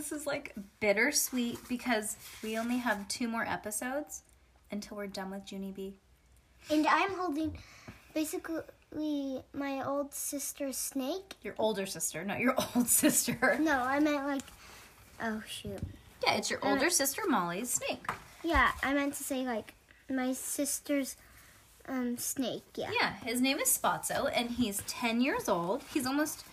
This is like bittersweet because we only have two more episodes until we're done with Junie B. And I'm holding basically my old sister's snake. Your older sister, not your old sister. No, I meant like, oh shoot. Yeah, it's your older sister Molly's snake. Yeah, I meant to say like my sister's um snake. Yeah. Yeah, his name is Spotzo, and he's 10 years old. He's almost,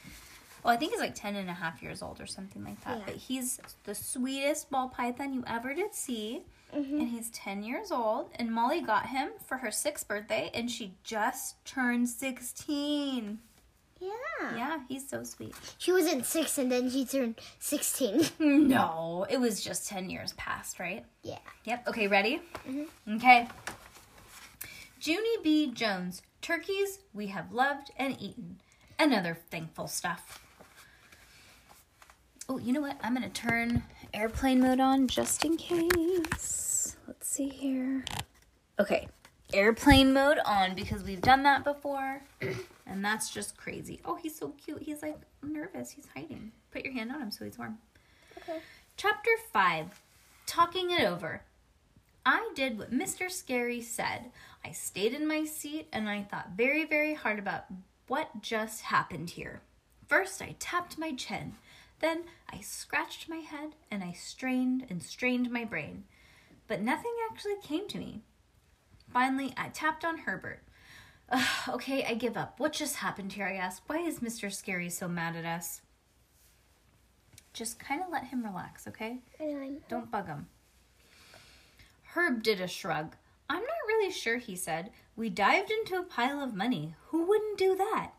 well, I think he's like 10 and a half years old or something like that. Yeah. But he's the sweetest ball python you ever did see. Mm-hmm. And he's 10 years old. And Molly got him for her sixth birthday, and she just turned 16. Yeah. Yeah, he's so sweet. She was in six and then she turned sixteen. No, it was just 10 years past, right? yeah. Yep. Okay, ready? Mm-hmm. Okay. Junie B. Jones, turkeys we have loved and eaten, and other thankful stuff. Oh, you know what? I'm going to turn airplane mode on just in case. Let's see here. Okay, airplane mode on because we've done that before, and that's just crazy. Oh, he's so cute. He's like nervous. He's hiding. Put your hand on him so he's warm. Okay. Chapter 5 Talking It Over. I did what Mr. Scary said. I stayed in my seat and I thought very, very hard about what just happened here. First, I tapped my chin. Then, I scratched my head and I strained and strained my brain. But nothing actually came to me. Finally, I tapped on Herbert. Okay, I give up. What just happened here? I asked. Why is Mr. Scary so mad at us? Just kind of let him relax, okay? Don't bug him. Herb did a shrug. I'm not really sure, he said. We dived into a pile of money. Who wouldn't do that?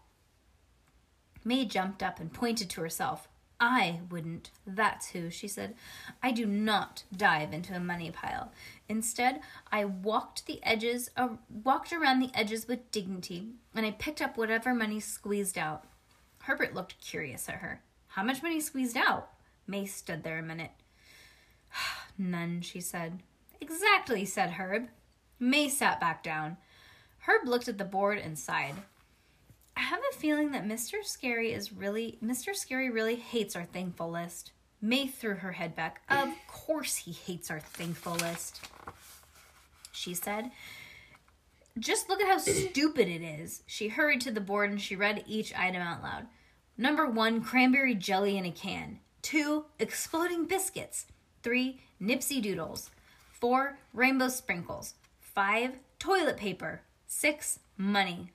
May jumped up and pointed to herself. I wouldn't. That's who, she said. I do not dive into a money pile. Instead, I walked the edges, uh, walked around the edges with dignity, and I picked up whatever money squeezed out. Herbert looked curious at her. How much money squeezed out? May stood there a minute. None, she said. Exactly, said Herb. May sat back down. Herb looked at the board and sighed. I have a feeling that Mr. Scary is really Mr. Scary really hates our thankful list. May threw her head back. Of course he hates our thankful list. She said. Just look at how stupid it is. She hurried to the board and she read each item out loud. Number one, cranberry jelly in a can. Two, exploding biscuits. Three, Nipsey Doodles. Four, rainbow sprinkles. Five, toilet paper. Six, money.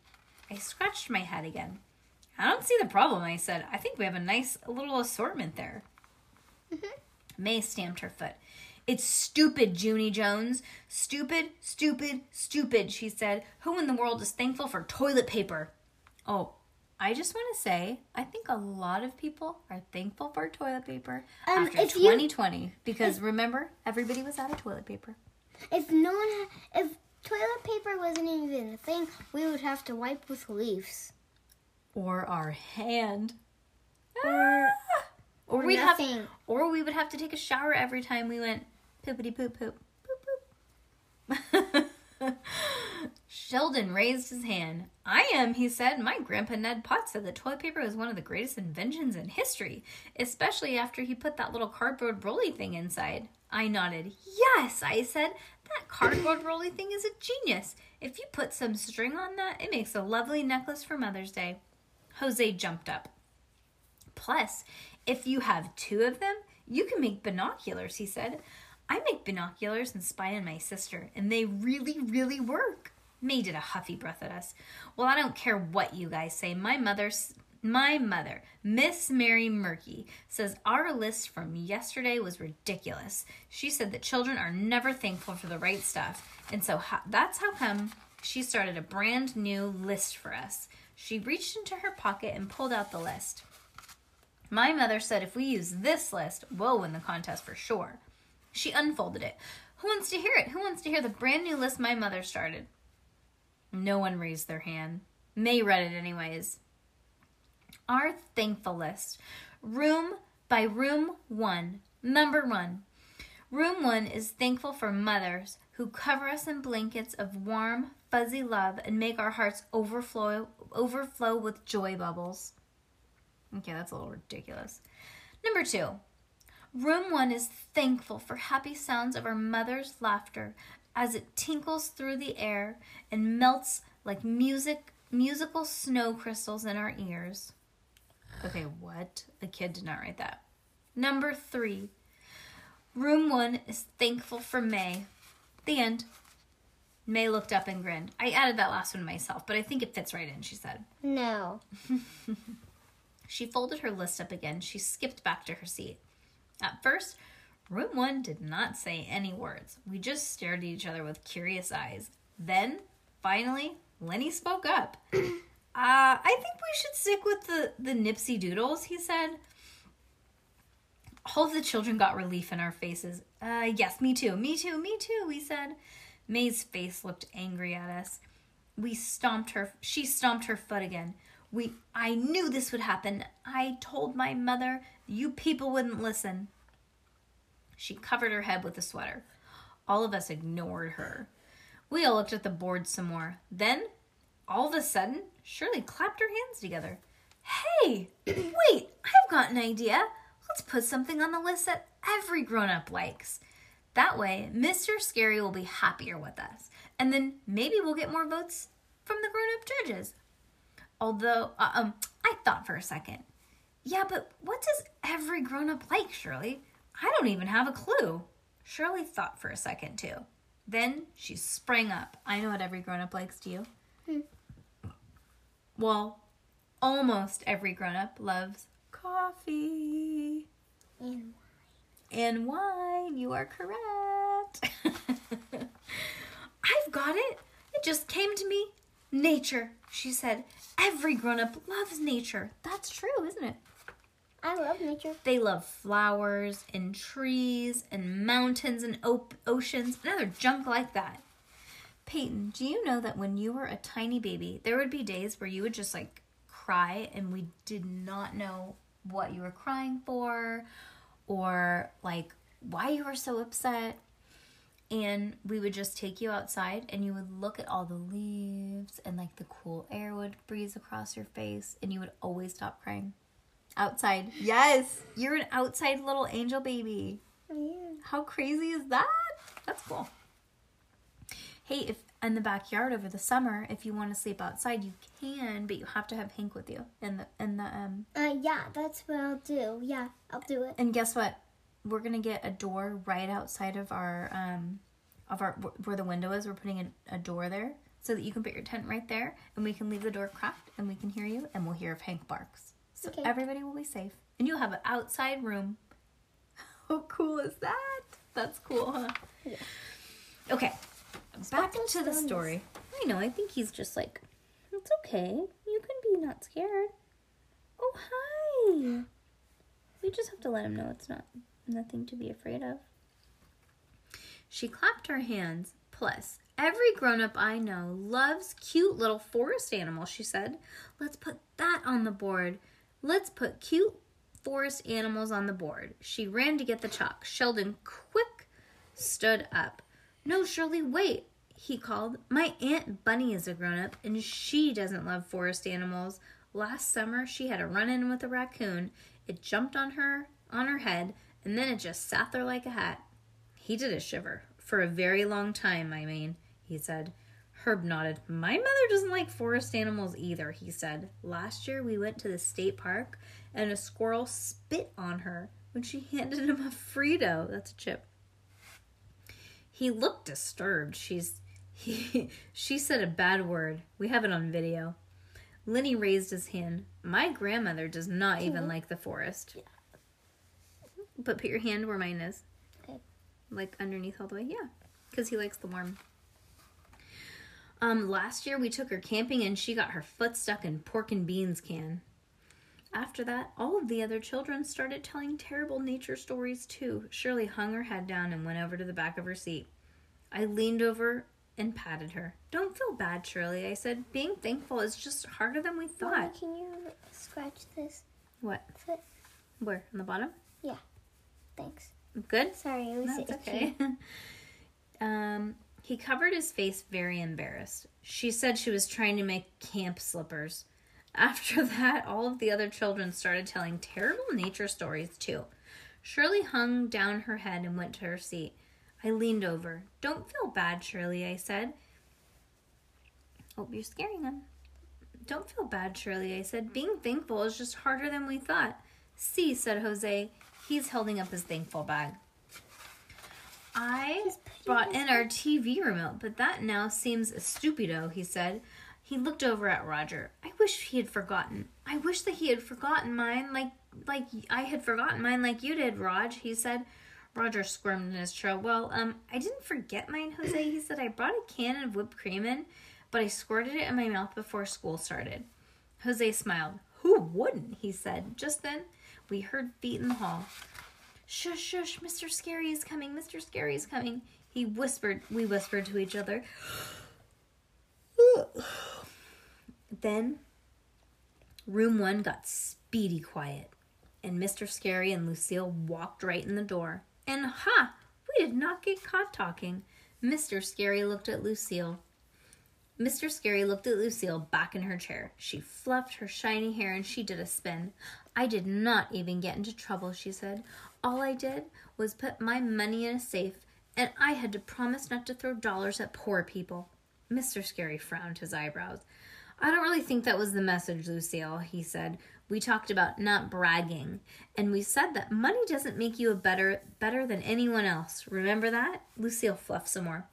I scratched my head again. I don't see the problem, I said. I think we have a nice little assortment there. May stamped her foot. It's stupid, Junie Jones. Stupid, stupid, stupid, she said. Who in the world is thankful for toilet paper? Oh, I just want to say, I think a lot of people are thankful for toilet paper Um, after if you- 2020 because remember, everybody was out of toilet paper. if no one if toilet paper wasn't even a thing, we would have to wipe with leaves. Or our hand. Ah! Or Or, or we'd have, nothing. or we would have to take a shower every time we went poopity poop poop. Poop poop. Sheldon raised his hand. I am, he said. My grandpa Ned Potts said that toilet paper was one of the greatest inventions in history, especially after he put that little cardboard rolly thing inside. I nodded. Yes, I said. That cardboard rolly thing is a genius. If you put some string on that, it makes a lovely necklace for Mother's Day. Jose jumped up. Plus, if you have two of them, you can make binoculars, he said. I make binoculars and spy on my sister, and they really, really work. May did a huffy breath at us. Well, I don't care what you guys say. My mother's my mother, Miss Mary Murky, says our list from yesterday was ridiculous. She said that children are never thankful for the right stuff, and so that's how come she started a brand new list for us. She reached into her pocket and pulled out the list. My mother said if we use this list, we'll win the contest for sure. She unfolded it. Who wants to hear it? Who wants to hear the brand new list my mother started? No one raised their hand. May read it anyways. Our thankful list. Room by room one. Number one. Room one is thankful for mothers who cover us in blankets of warm, fuzzy love and make our hearts overflow overflow with joy bubbles. Okay, that's a little ridiculous. Number two. Room one is thankful for happy sounds of our mother's laughter as it tinkles through the air and melts like music musical snow crystals in our ears. Okay, what? A kid did not write that. Number three. Room one is thankful for May. The end. May looked up and grinned. I added that last one myself, but I think it fits right in, she said. No. She folded her list up again. She skipped back to her seat. At first, room one did not say any words. We just stared at each other with curious eyes. Then, finally, Lennie spoke up. Uh, I think we should stick with the, the Nipsey Doodles, he said. All of the children got relief in our faces. Uh, yes, me too, me too, me too, we said. May's face looked angry at us. We stomped her, she stomped her foot again. We, I knew this would happen. I told my mother you people wouldn't listen. She covered her head with a sweater. All of us ignored her. We all looked at the board some more. Then, all of a sudden, Shirley clapped her hands together. Hey, wait, I've got an idea. Let's put something on the list that every grown up likes. That way, Mr. Scary will be happier with us. And then maybe we'll get more votes from the grown up judges. Although, uh, um, I thought for a second. Yeah, but what does every grown up like, Shirley? I don't even have a clue. Shirley thought for a second, too. Then she sprang up. I know what every grown up likes, do you? Hmm. Well, almost every grown up loves coffee And wine. and wine. You are correct. I've got it. It just came to me. Nature, she said. Every grown up loves nature. That's true, isn't it? I love nature. They love flowers and trees and mountains and op- oceans and other junk like that. Peyton, do you know that when you were a tiny baby, there would be days where you would just like cry and we did not know what you were crying for or like why you were so upset? And we would just take you outside and you would look at all the leaves and like the cool air would breeze across your face and you would always stop crying. Outside. Yes, you're an outside little angel baby. Yeah. How crazy is that? That's cool. Hey, if in the backyard over the summer, if you want to sleep outside, you can, but you have to have Hank with you. in the in the um Uh, yeah, that's what I'll do. Yeah, I'll do it. and guess what? We're gonna get a door right outside of our um of our where the window is. We're putting a, a door there so that you can put your tent right there, and we can leave the door cracked, and we can hear you, and we'll hear if Hank barks. So Okay. everybody will be safe, and you'll have an outside room. How cool is that? That's cool, huh? Yeah. Okay, back those to the story. I know. I think he's just like, it's okay. You can be not scared. Oh hi. We just have to let him know it's not nothing to be afraid of. She clapped her hands. Plus, every grown up I know loves cute little forest animals, she said. Let's put that on the board. Let's put cute forest animals on the board. She ran to get the chalk. Sheldon quick stood up. No, Shirley, wait, he called. My Aunt Bunny is a grown up and she doesn't love forest animals. Last summer she had a run in with a raccoon. It jumped on her on her head and then it just sat there like a hat. He did a shiver. For a very long time, I mean, he said. Herb nodded. My mother doesn't like forest animals either, he said. Last year we went to the state park and a squirrel spit on her when she handed him a Frito. That's a chip. He looked disturbed. She's he she said a bad word. We have it on video. Lennie raised his hand. My grandmother does not even like the forest. Yeah. But put your hand where mine is. Okay. Like underneath all the way. Yeah. Because he likes the warm. Um, last year we took her camping and she got her foot stuck in pork and beans can. After that, all of the other children started telling terrible nature stories too. Shirley hung her head down and went over to the back of her seat. I leaned over and patted her. Don't feel bad, Shirley, I said. Being thankful is just harder than we Mommy, thought. can you scratch this What? foot? Where? On the bottom? Yeah. Thanks. Good? Sorry, it was That's itchy. okay. um, he covered his face very embarrassed. She said she was trying to make camp slippers. After that, all of the other children started telling terrible nature stories too. Shirley hung down her head and went to her seat. I leaned over. Don't feel bad, Shirley, I said. Oh, you're scaring them. Don't feel bad, Shirley, I said. Being thankful is just harder than we thought. See, said Jose. He's holding up his thankful bag. I brought in our TV remote, but that now seems stupido, he said. He looked over at Roger. I wish he had forgotten. I wish that he had forgotten mine like like I had forgotten mine like you did, Raj, he said. Roger squirmed in his chair. Well, um, I didn't forget mine, Jose. He said I brought a can of whipped cream in, but I squirted it in my mouth before school started. Jose smiled. Who wouldn't? he said. Just then, we heard feet in the hall. Shush, shush, Mr. Scary is coming, Mr. Scary is coming. He whispered, we whispered to each other. then, room one got speedy quiet, and Mr. Scary and Lucille walked right in the door. And ha! We did not get caught talking. Mr. Scary looked at Lucille. Mr. Scary looked at Lucille back in her chair. She fluffed her shiny hair and she did a spin. I did not even get into trouble, she said. All I did was put my money in a safe, and I had to promise not to throw dollars at poor people. Mr. Scary frowned his eyebrows. I don't really think that was the message, Lucille, he said. We talked about not bragging, and we said that money doesn't make you a better better than anyone else. Remember that? Lucille fluffed some more.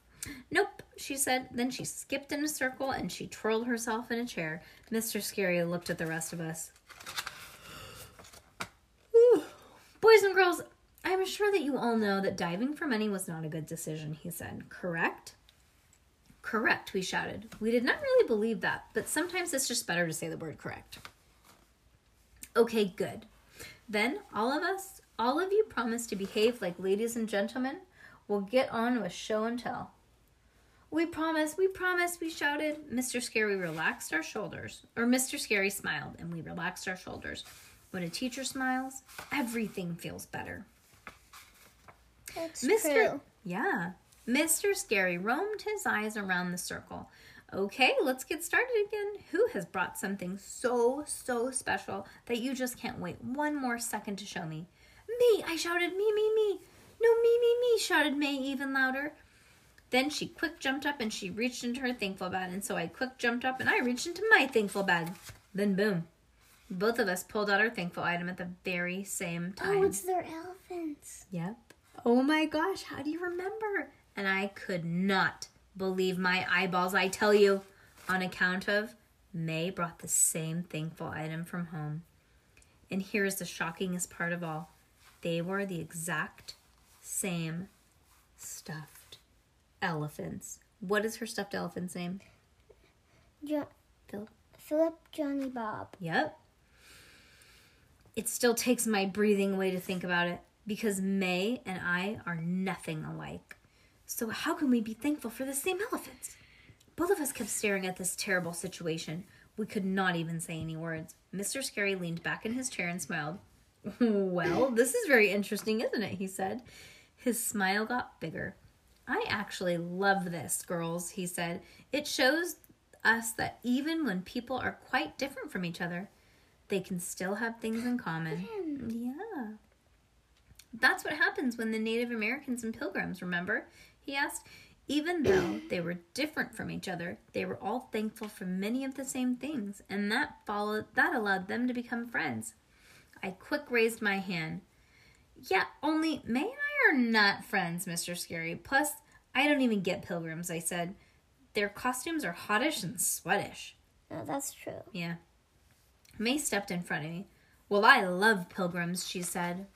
Nope, she said. Then she skipped in a circle and she twirled herself in a chair. Mr. Scary looked at the rest of us. Boys and girls, I'm sure that you all know that diving for money was not a good decision, he said. Correct? Correct, we shouted. We did not really believe that, but sometimes it's just better to say the word correct. Okay, good. Then all of us, all of you promise to behave like ladies and gentlemen. We'll get on with show and tell. We promise, we promise, we shouted. Mr. Scary relaxed our shoulders. Or Mr. Scary smiled and we relaxed our shoulders. When a teacher smiles, everything feels better. That's Mr. true. Yeah. Mr. Scary roamed his eyes around the circle. Okay, let's get started again. Who has brought something so, so special that you just can't wait one more second to show me? Me, I shouted, me, me, me. No, me, me, me, shouted May even louder. Then she quick jumped up and she reached into her thankful bag, and so I quick jumped up and I reached into my thankful bag. Then boom. Both of us pulled out our thankful item at the very same oh, time. Oh, it's their elephants. Yep. Oh my gosh, how do you remember? And I could not believe my eyeballs, I tell you, on account of May brought the same thankful item from home. And here's the shockingest part of all they were the exact same stuffed elephants. What is her stuffed elephant's name? Jo- Phil? Philip Johnny Bob. Yep. It still takes my breathing away to think about it because May and I are nothing alike. So, how can we be thankful for the same elephants? Both of us kept staring at this terrible situation. We could not even say any words. Mr. Scary leaned back in his chair and smiled. Well, this is very interesting, isn't it? He said. His smile got bigger. I actually love this, girls, he said. It shows us that even when people are quite different from each other, they can still have things in common. Yeah. That's what happens when the Native Americans and Pilgrims, remember? He asked. Even though they were different from each other, they were all thankful for many of the same things, and that followed that allowed them to become friends. I quick raised my hand. Yeah, only May and I are not friends, Mr. Scary. Plus, I don't even get pilgrims, I said. Their costumes are hottish and sweatish. No, that's true. Yeah. May stepped in front of me. Well, I love pilgrims, she said.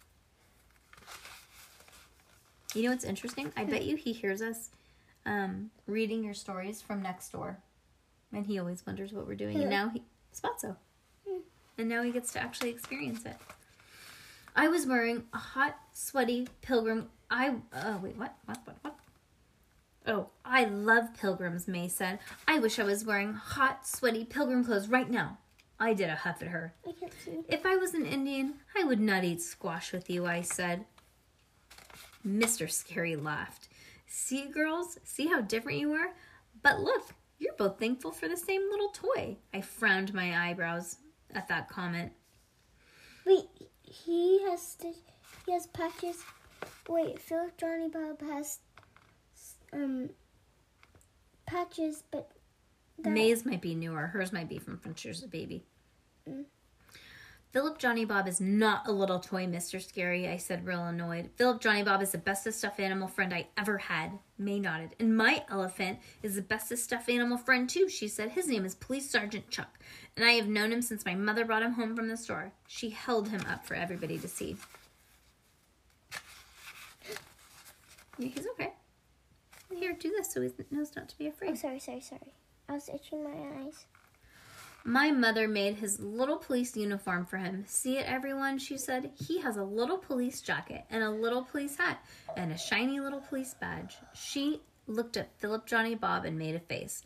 You know what's interesting? I bet hmm. you he hears us um, reading your stories from next door. And he always wonders what we're doing. And hmm. now he. spots Spotso. Hmm. and now he gets to actually experience it. I was wearing a hot, sweaty pilgrim. I oh wait, what? What? What? What? Oh, I love pilgrims, May said. I wish I was wearing hot, sweaty pilgrim clothes right now. I did a huff at her. I can't see. If I was an Indian, I would not eat squash with you, I said. Mr. Scary laughed. See, girls, see how different you are? But look, you're both thankful for the same little toy. I frowned my eyebrows at that comment. Wait, he has he has patches. Wait, Philip Johnny Bob has um patches, but that- May's might be newer. Hers might be from a Baby. Mm. Philip Johnny Bob is not a little toy, Mr. Scary, I said, real annoyed. Philip Johnny Bob is the bestest stuffed animal friend I ever had. May nodded. And my elephant is the bestest stuffed animal friend, too, she said. His name is Police Sergeant Chuck, and I have known him since my mother brought him home from the store. She held him up for everybody to see. Yeah, he's okay. Here, do this so he knows not to be afraid. Oh, sorry, sorry, sorry. I was itching my eyes. My mother made his little police uniform for him. See it, everyone? She said. He has a little police jacket and a little police hat and a shiny little police badge. She looked at Philip Johnny Bob and made a face.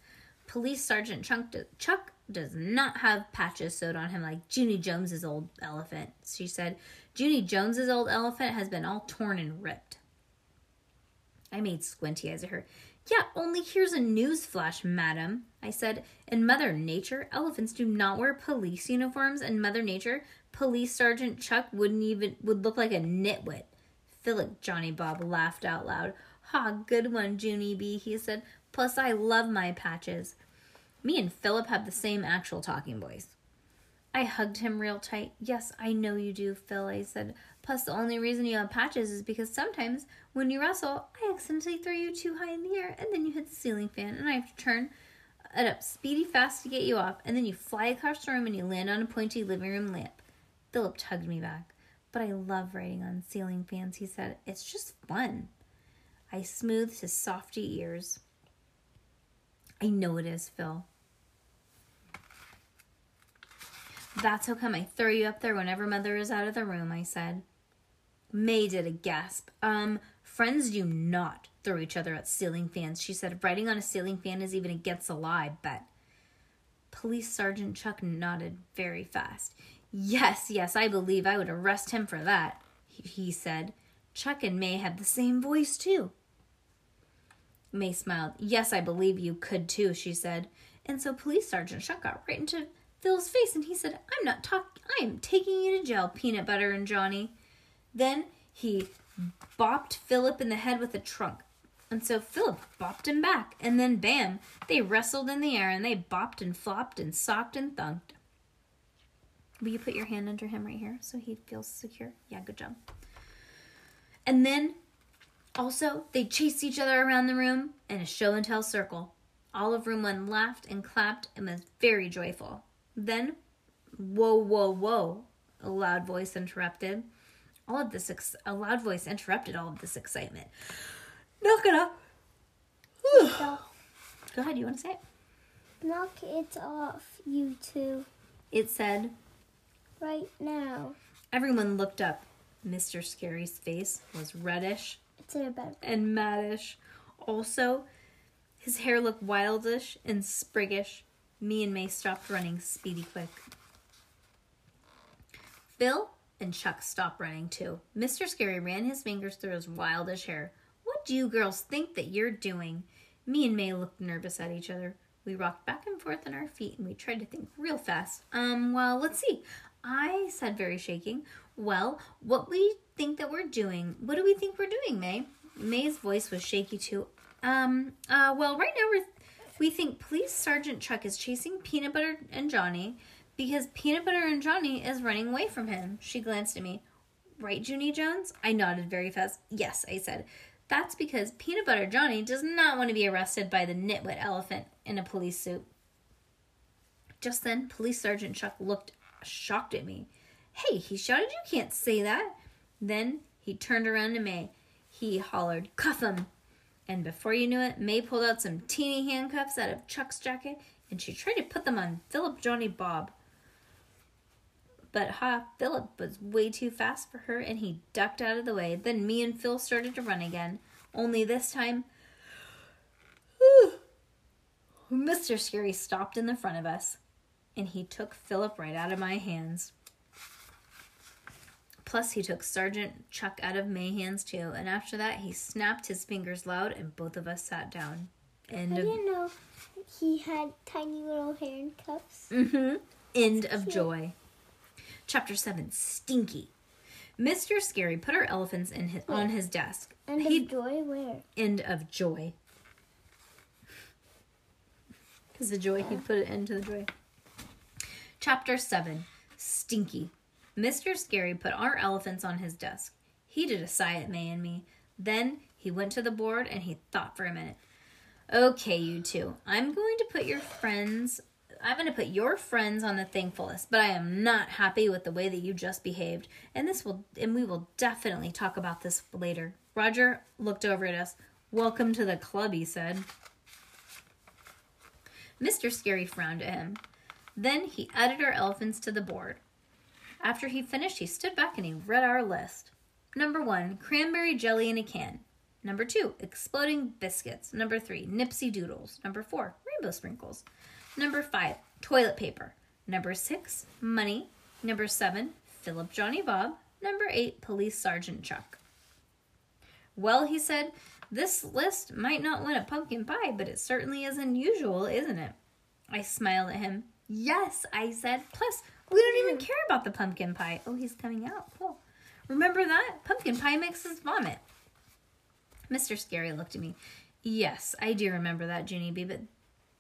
Police Sergeant Chuck, do- Chuck does not have patches sewed on him like Junie Jones's old elephant, she said. Junie Jones's old elephant has been all torn and ripped. I made squinty eyes at her. Yeah, only here's a news flash, madam. I said, in Mother Nature, elephants do not wear police uniforms. In Mother Nature, Police Sergeant Chuck wouldn't even would look like a nitwit. Philip Johnny Bob laughed out loud. Ha, good one, Junie B, he said. Plus I love my patches. Me and Philip have the same actual talking voice. I hugged him real tight. Yes, I know you do, Phil, I said. Plus, the only reason you have patches is because sometimes when you wrestle, I accidentally throw you too high in the air and then you hit the ceiling fan and I have to turn it up speedy fast to get you off and then you fly across the room and you land on a pointy living room lamp. Philip tugged me back. But I love riding on ceiling fans, he said. It's just fun. I smoothed his softy ears. I know it is, Phil. That's how come I throw you up there whenever mother is out of the room, I said. May did a gasp. Um, friends do not throw each other at ceiling fans, she said. writing on a ceiling fan is even against the law, I bet. Police Sergeant Chuck nodded very fast. Yes, yes, I believe I would arrest him for that, he, said. Chuck and May have the same voice, too. May smiled. Yes, I believe you could too, she said. And so Police Sergeant Chuck got right into Phil's face and he said, I'm not talking, I am taking you to jail, Peanut Butter and Johnny. Then he bopped Philip in the head with a trunk. And so Philip bopped him back. And then bam, they wrestled in the air and they bopped and flopped and socked and thunked. Will you put your hand under him right here so he feels secure? Yeah, good job. And then also, they chased each other around the room in a show and tell circle. All of room one laughed and clapped and was very joyful. Then, whoa, whoa, whoa, a loud voice interrupted. All of this, ex- a loud voice interrupted all of this excitement. Knock it. So, Go ahead, you want to say it? knock it off, you two, It said, right now. everyone looked up. Mr. Scary's face was reddish It's in a bed. and maddish. Also, his hair looked wildish and spriggish. Me and May stopped running speedy quick. Phil and Chuck stopped running too. Mr. Scary ran his fingers through his wildish hair. What do you girls think that you're doing? Me and May looked nervous at each other. We rocked back and forth on our feet and we tried to think real fast. Um, well, let's see. I said very shaking. Well, what we think that we're doing. What do we think we're doing, May? May's voice was shaky too. Um, uh, well, right now we're we think Police Sergeant Chuck is chasing Peanut Butter and Johnny because Peanut Butter and Johnny is running away from him. She glanced at me. Right, Junie Jones? I nodded very fast. Yes, I said. That's because Peanut Butter Johnny does not want to be arrested by the nitwit elephant in a police suit. Just then, Police Sergeant Chuck looked shocked at me. Hey, he shouted, you can't say that. Then he turned around to May. He hollered, Cuff him! And before you knew it, May pulled out some teeny handcuffs out of Chuck's jacket and she tried to put them on Philip Johnny Bob. But ha, Philip was way too fast for her and he ducked out of the way. Then me and Phil started to run again. Only this time, Mr. Scary stopped in the front of us and he took Philip right out of my hands. Plus, he took Sergeant Chuck out of my hands too, and after that, he snapped his fingers loud, and both of us sat down. End I of didn't know he had tiny little handcuffs. Mm-hmm. End of joy. Chapter seven. Stinky. Mr. Scary put our elephants in his, on his desk. And He- his joy where? End of joy. Because the joy, he put it into the joy. Chapter 7 Stinky. Mr. Scary put our elephants on his desk. He did a sigh at May and me. Then he went to the board and he thought for a minute. Okay, you two, I'm going to put your friends. I'm going to put your friends on the thankful list, but I am not happy with the way that you just behaved. And this will, and we will definitely talk about this later. Roger looked over at us. Welcome to the club, he said. Mr. Scary frowned at him. Then he added our elephants to the board. After he finished, he stood back and he read our list. Number one, cranberry jelly in a can. Number two, exploding biscuits. Number three, Nipsey doodles. Number four, rainbow sprinkles. Number five, toilet paper. Number six, money. Number seven, Philip Johnny Bob. Number eight, Police Sergeant Chuck. Well, he said, this list might not win a pumpkin pie, but it certainly is unusual, isn't it? I smiled at him. Yes, I said. Plus, we don't even care about the pumpkin pie. Oh, he's coming out. Cool. Remember that? Pumpkin pie makes us vomit. Mr. Scary looked at me. Yes, I do remember that, Junie B, but,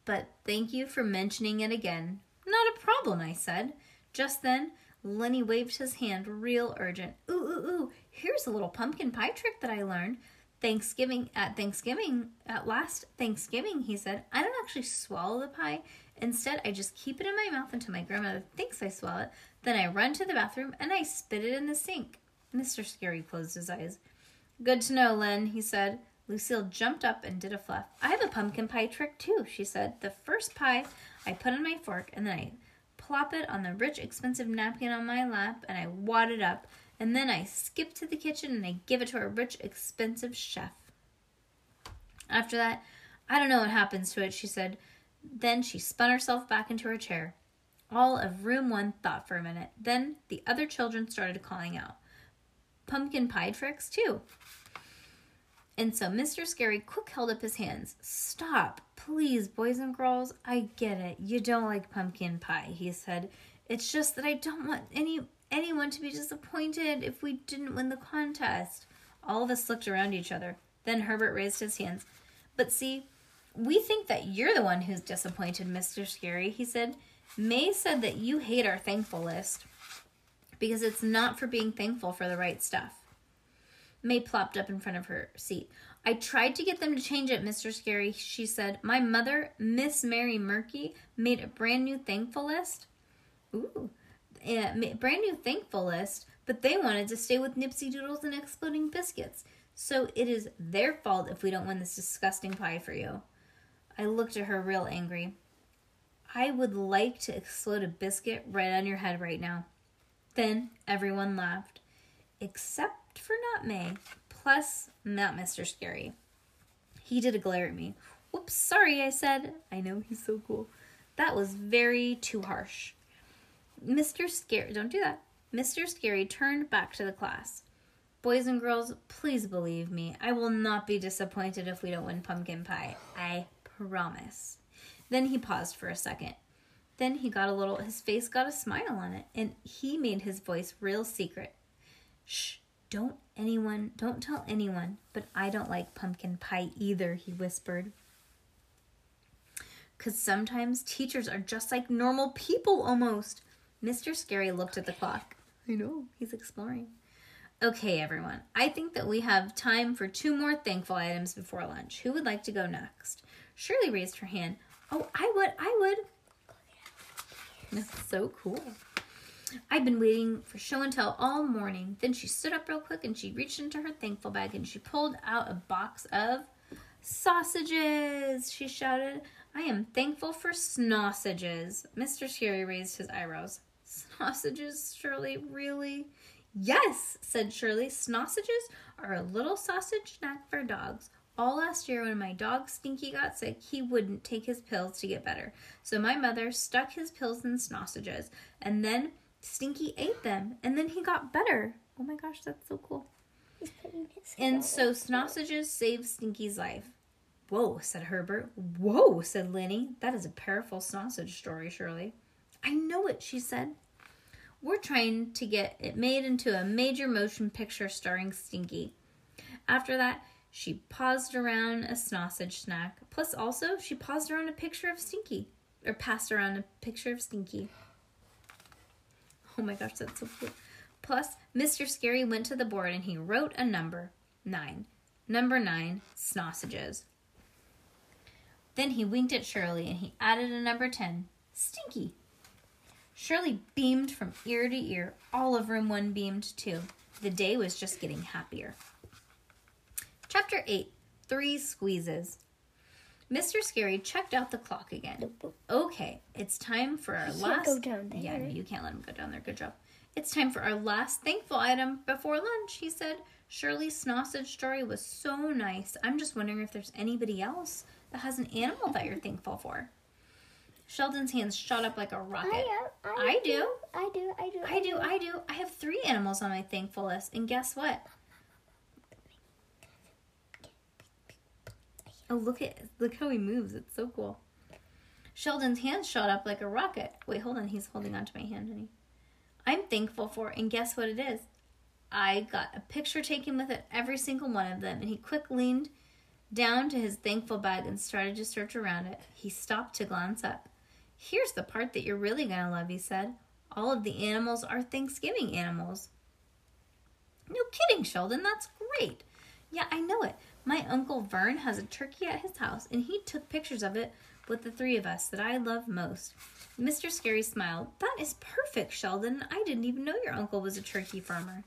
but thank you for mentioning it again. Not a problem, I said. Just then, Lennie waved his hand real urgent. Ooh, ooh, ooh, here's a little pumpkin pie trick that I learned. Thanksgiving, at Thanksgiving, at last Thanksgiving, he said, I don't actually swallow the pie. Instead, I just keep it in my mouth until my grandmother thinks I swallow it. Then I run to the bathroom and I spit it in the sink. Mr. Scary closed his eyes. Good to know, Len, he said. Lucille jumped up and did a fluff. I have a pumpkin pie trick too, she said. The first pie I put on my fork and then I plop it on the rich, expensive napkin on my lap and I wad it up. And then I skip to the kitchen and I give it to a rich, expensive chef. After that, I don't know what happens to it, she said. Then she spun herself back into her chair. All of room one thought for a minute. Then the other children started calling out. Pumpkin pie tricks, too. And so Mr. Scary quick held up his hands. Stop, please, boys and girls. I get it. You don't like pumpkin pie, he said. It's just that I don't want any anyone to be disappointed if we didn't win the contest. All of us looked around each other. Then Herbert raised his hands. But see, we think that you're the one who's disappointed, Mr. Scary, he said. May said that you hate our thankful list because it's not for being thankful for the right stuff. May plopped up in front of her seat. I tried to get them to change it, Mr. Scary, she said. My mother, Miss Mary Murky, made a brand new thankful list. Ooh, a brand new thankful list, but they wanted to stay with Nipsey Doodles and exploding biscuits. So it is their fault if we don't win this disgusting pie for you. I looked at her real angry. I would like to explode a biscuit right on your head right now. Then everyone laughed, except for not May, plus not Mr. Scary. He did a glare at me. Whoops, sorry, I said. I know he's so cool. That was very too harsh. Mr. Scary, don't do that. Mr. Scary turned back to the class. Boys and girls, please believe me. I will not be disappointed if we don't win pumpkin pie. I promise. Then he paused for a second. Then he got a little, his face got a smile on it, and he made his voice real secret. Shh, don't anyone, don't tell anyone, but I don't like pumpkin pie either, he whispered. Because sometimes teachers are just like normal people almost. Mr. Scary looked at the clock. I know, he's exploring. Okay, everyone, I think that we have time for two more thankful items before lunch. Who would like to go next? Shirley raised her hand. Oh, I would, I would. That's so cool. I've been waiting for show and tell all morning. Then she stood up real quick and she reached into her thankful bag and she pulled out a box of sausages. She shouted, I am thankful for Snausages. Mr. Scary raised his eyebrows. Sausages, Shirley, really? Yes, said Shirley. Sausages are a little sausage snack for dogs. All last year, when my dog Stinky got sick, he wouldn't take his pills to get better. So my mother stuck his pills in sausages, and then Stinky ate them, and then he got better. Oh my gosh, that's so cool. He's putting his And so sausages saved Stinky's life. Whoa, said Herbert. Whoa, said Lennie. That is a powerful sausage story, Shirley. I know it, she said. We're trying to get it made into a major motion picture starring Stinky. After that, she paused around a sausage snack. Plus, also, she paused around a picture of Stinky. Or passed around a picture of Stinky. Oh my gosh, that's so cool. Plus, Mr. Scary went to the board and he wrote a number nine. Number nine, sausages. Then he winked at Shirley and he added a number 10, Stinky. Shirley beamed from ear to ear. All of room one beamed too. The day was just getting happier. Chapter 8 Three Squeezes. Mr. Scary checked out the clock again. Okay, it's time for our last. go down there. Yeah, no, you can't let him go down there. Good job. It's time for our last thankful item before lunch, he said. Shirley's sausage story was so nice. I'm just wondering if there's anybody else that has an animal that you're thankful for. Sheldon's hands shot up like a rocket. I, uh, I do. I do. I do. I do, I do. I have three animals on my thankful list, and guess what? Oh, look at look how he moves. It's so cool. Sheldon's hands shot up like a rocket. Wait, hold on. He's holding onto my hand, honey. I'm thankful for, and guess what it is? I got a picture taken with it, every single one of them, and he quick leaned down to his thankful bag and started to search around it. He stopped to glance up. Here's the part that you're really gonna love, he said. All of the animals are Thanksgiving animals. No kidding, Sheldon. That's great. Yeah, I know it. My Uncle Vern has a turkey at his house, and he took pictures of it with the three of us that I love most. Mr. Scary smiled. That is perfect, Sheldon. I didn't even know your uncle was a turkey farmer.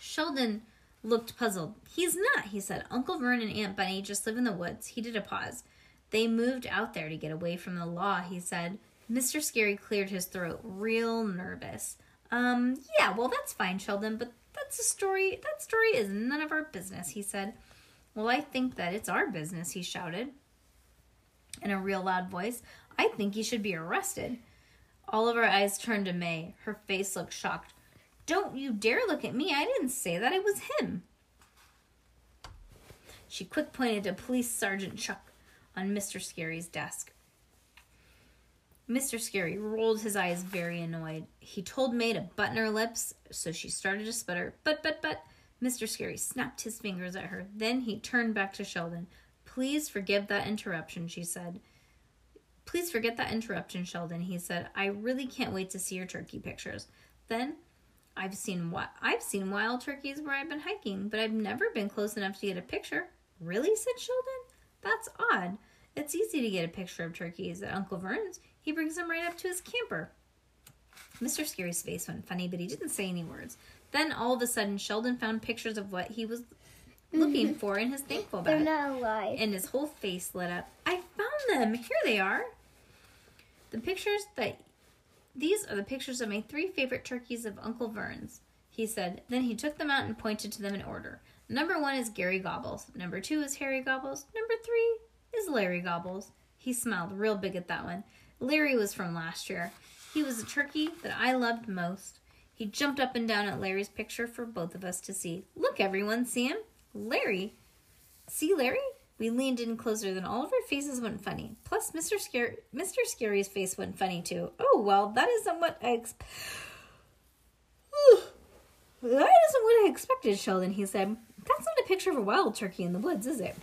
Sheldon looked puzzled. He's not, he said. Uncle Vern and Aunt Bunny just live in the woods. He did a pause. They moved out there to get away from the law, he said. Mr. Scary cleared his throat, real nervous. Um, yeah, well, that's fine, Sheldon, but that's a story. That story is none of our business, he said. Well, I think that it's our business, he shouted in a real loud voice. I think he should be arrested. All of our eyes turned to May. Her face looked shocked. Don't you dare look at me. I didn't say that. It was him. She quick pointed to Police Sergeant Chuck on Mr. Scary's desk. Mr. Scary rolled his eyes very annoyed. He told May to button her lips, so she started to sputter. But, but, but. Mr. Scary snapped his fingers at her. Then he turned back to Sheldon. Please forgive that interruption, she said. Please forget that interruption, Sheldon, he said. I really can't wait to see your turkey pictures. Then I've seen what I've seen wild turkeys where I've been hiking, but I've never been close enough to get a picture. Really? said Sheldon. That's odd. It's easy to get a picture of turkeys at Uncle Vern's. He brings them right up to his camper. Mr. Scary's face went funny, but he didn't say any words. Then all of a sudden, Sheldon found pictures of what he was looking mm-hmm. for in his thankful They're bag not alive. and his whole face lit up. I found them. Here they are. The pictures that these are the pictures of my three favorite turkeys of Uncle Vern's, he said. Then he took them out and pointed to them in order. Number one is Gary Gobbles. Number two is Harry Gobbles. Number three is Larry Gobbles. He smiled real big at that one. Larry was from last year. He was a turkey that I loved most. He jumped up and down at Larry's picture for both of us to see. Look, everyone, see him? Larry. See Larry? We leaned in closer, than all of our faces went funny. Plus, Mr. Scary, Mr. Scary's face went funny too. Oh well, that isn't what I ex- That isn't what I expected, Sheldon. He said. That's not a picture of a wild turkey in the woods, is it?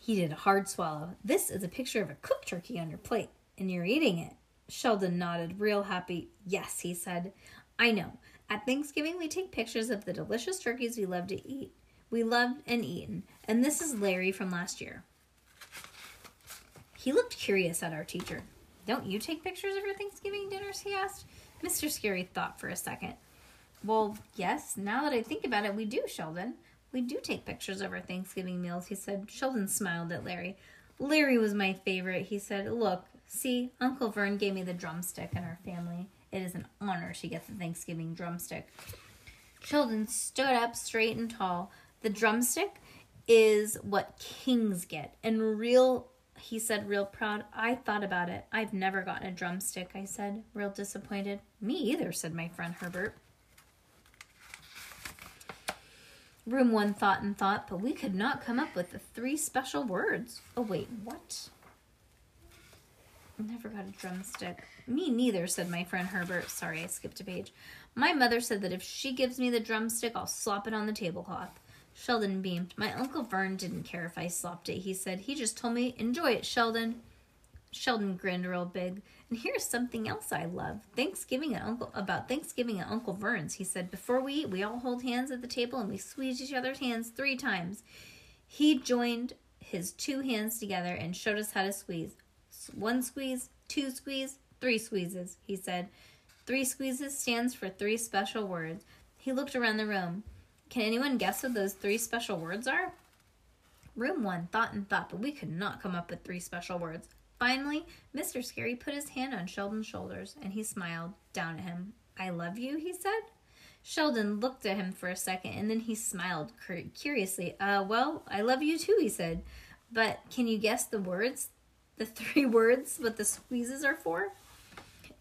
He did a hard swallow. This is a picture of a cooked turkey on your plate, and you're eating it. Sheldon nodded, real happy. Yes, he said. I know. At Thanksgiving, we take pictures of the delicious turkeys we love to eat. We loved and eaten. And this is Larry from last year. He looked curious at our teacher. Don't you take pictures of your Thanksgiving dinners? he asked. Mr. Scary thought for a second. Well, yes, now that I think about it, we do, Sheldon. We do take pictures of our Thanksgiving meals, he said. Sheldon smiled at Larry. Larry was my favorite, he said. Look, see, Uncle Vern gave me the drumstick in our family. It is an honor she gets a Thanksgiving drumstick. Sheldon stood up straight and tall. The drumstick is what kings get. And real, he said, real proud. I thought about it. I've never gotten a drumstick, I said, real disappointed. Me either, said my friend Herbert. Room one thought and thought, but we could not come up with the three special words. Oh, wait, what? Never got a drumstick. Me neither, said my friend Herbert. Sorry, I skipped a page. My mother said that if she gives me the drumstick, I'll slop it on the tablecloth. Sheldon beamed. My Uncle Vern didn't care if I slopped it, he said. He just told me, enjoy it, Sheldon. Sheldon grinned real big. And here's something else I love. Thanksgiving at Uncle about Thanksgiving at Uncle Vern's, he said. Before we eat, we all hold hands at the table and we squeeze each other's hands three times. He joined his two hands together and showed us how to squeeze. One squeeze, two squeeze, three squeezes, he said. Three squeezes stands for three special words. He looked around the room. Can anyone guess what those three special words are? Room one thought and thought, but we could not come up with three special words. Finally, Mr. Scary put his hand on Sheldon's shoulders and he smiled down at him. I love you, he said. Sheldon looked at him for a second and then he smiled curiously. Uh, well, I love you too, he said. But can you guess the words? The three words, what the squeezes are for?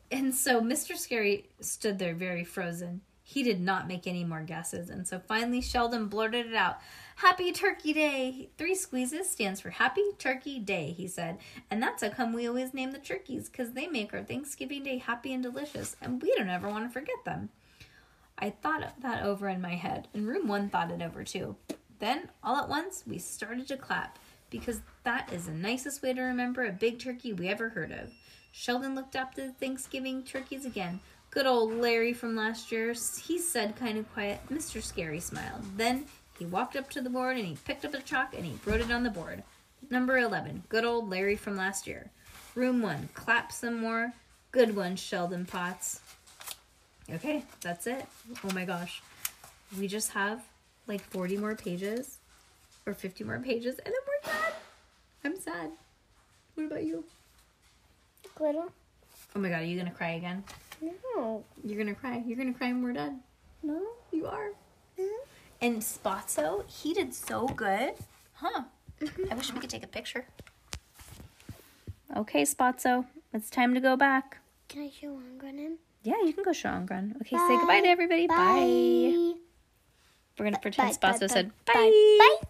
And so Mr. Scary stood there very frozen. He did not make any more guesses, and so finally Sheldon blurted it out. Happy Turkey Day! Three squeezes stands for Happy Turkey Day, he said. And that's how come we always name the turkeys, because they make our Thanksgiving Day happy and delicious, and we don't ever want to forget them. I thought that over in my head, and room one thought it over too. Then, all at once, we started to clap, because that is the nicest way to remember a big turkey we ever heard of. Sheldon looked up the Thanksgiving turkeys again. Good old Larry from last year, he said kind of quiet. Mr. Scary smiled. Then he walked up to the board and he picked up the chalk and he wrote it on the board. Number 11, good old Larry from last year. Room 1, clap some more. Good one, Sheldon Potts. Okay, that's it. Oh my gosh. We just have like 40 more pages or 50 more pages and then we're done. I'm sad. What about you? Little. Oh my god, are you gonna cry again? No. You're gonna cry. You're gonna cry when we're done. No. You are. Mm-hmm. And Spotso, he did so good. Huh. I wish we could take a picture. Okay, Spotso, it's time to go back. Can I show Angren in? Yeah, you can go show Angren. Okay, say goodbye to everybody. Bye. Bye. We're gonna pretend Bye, bye, Spotso bye, said bye, bye. bye.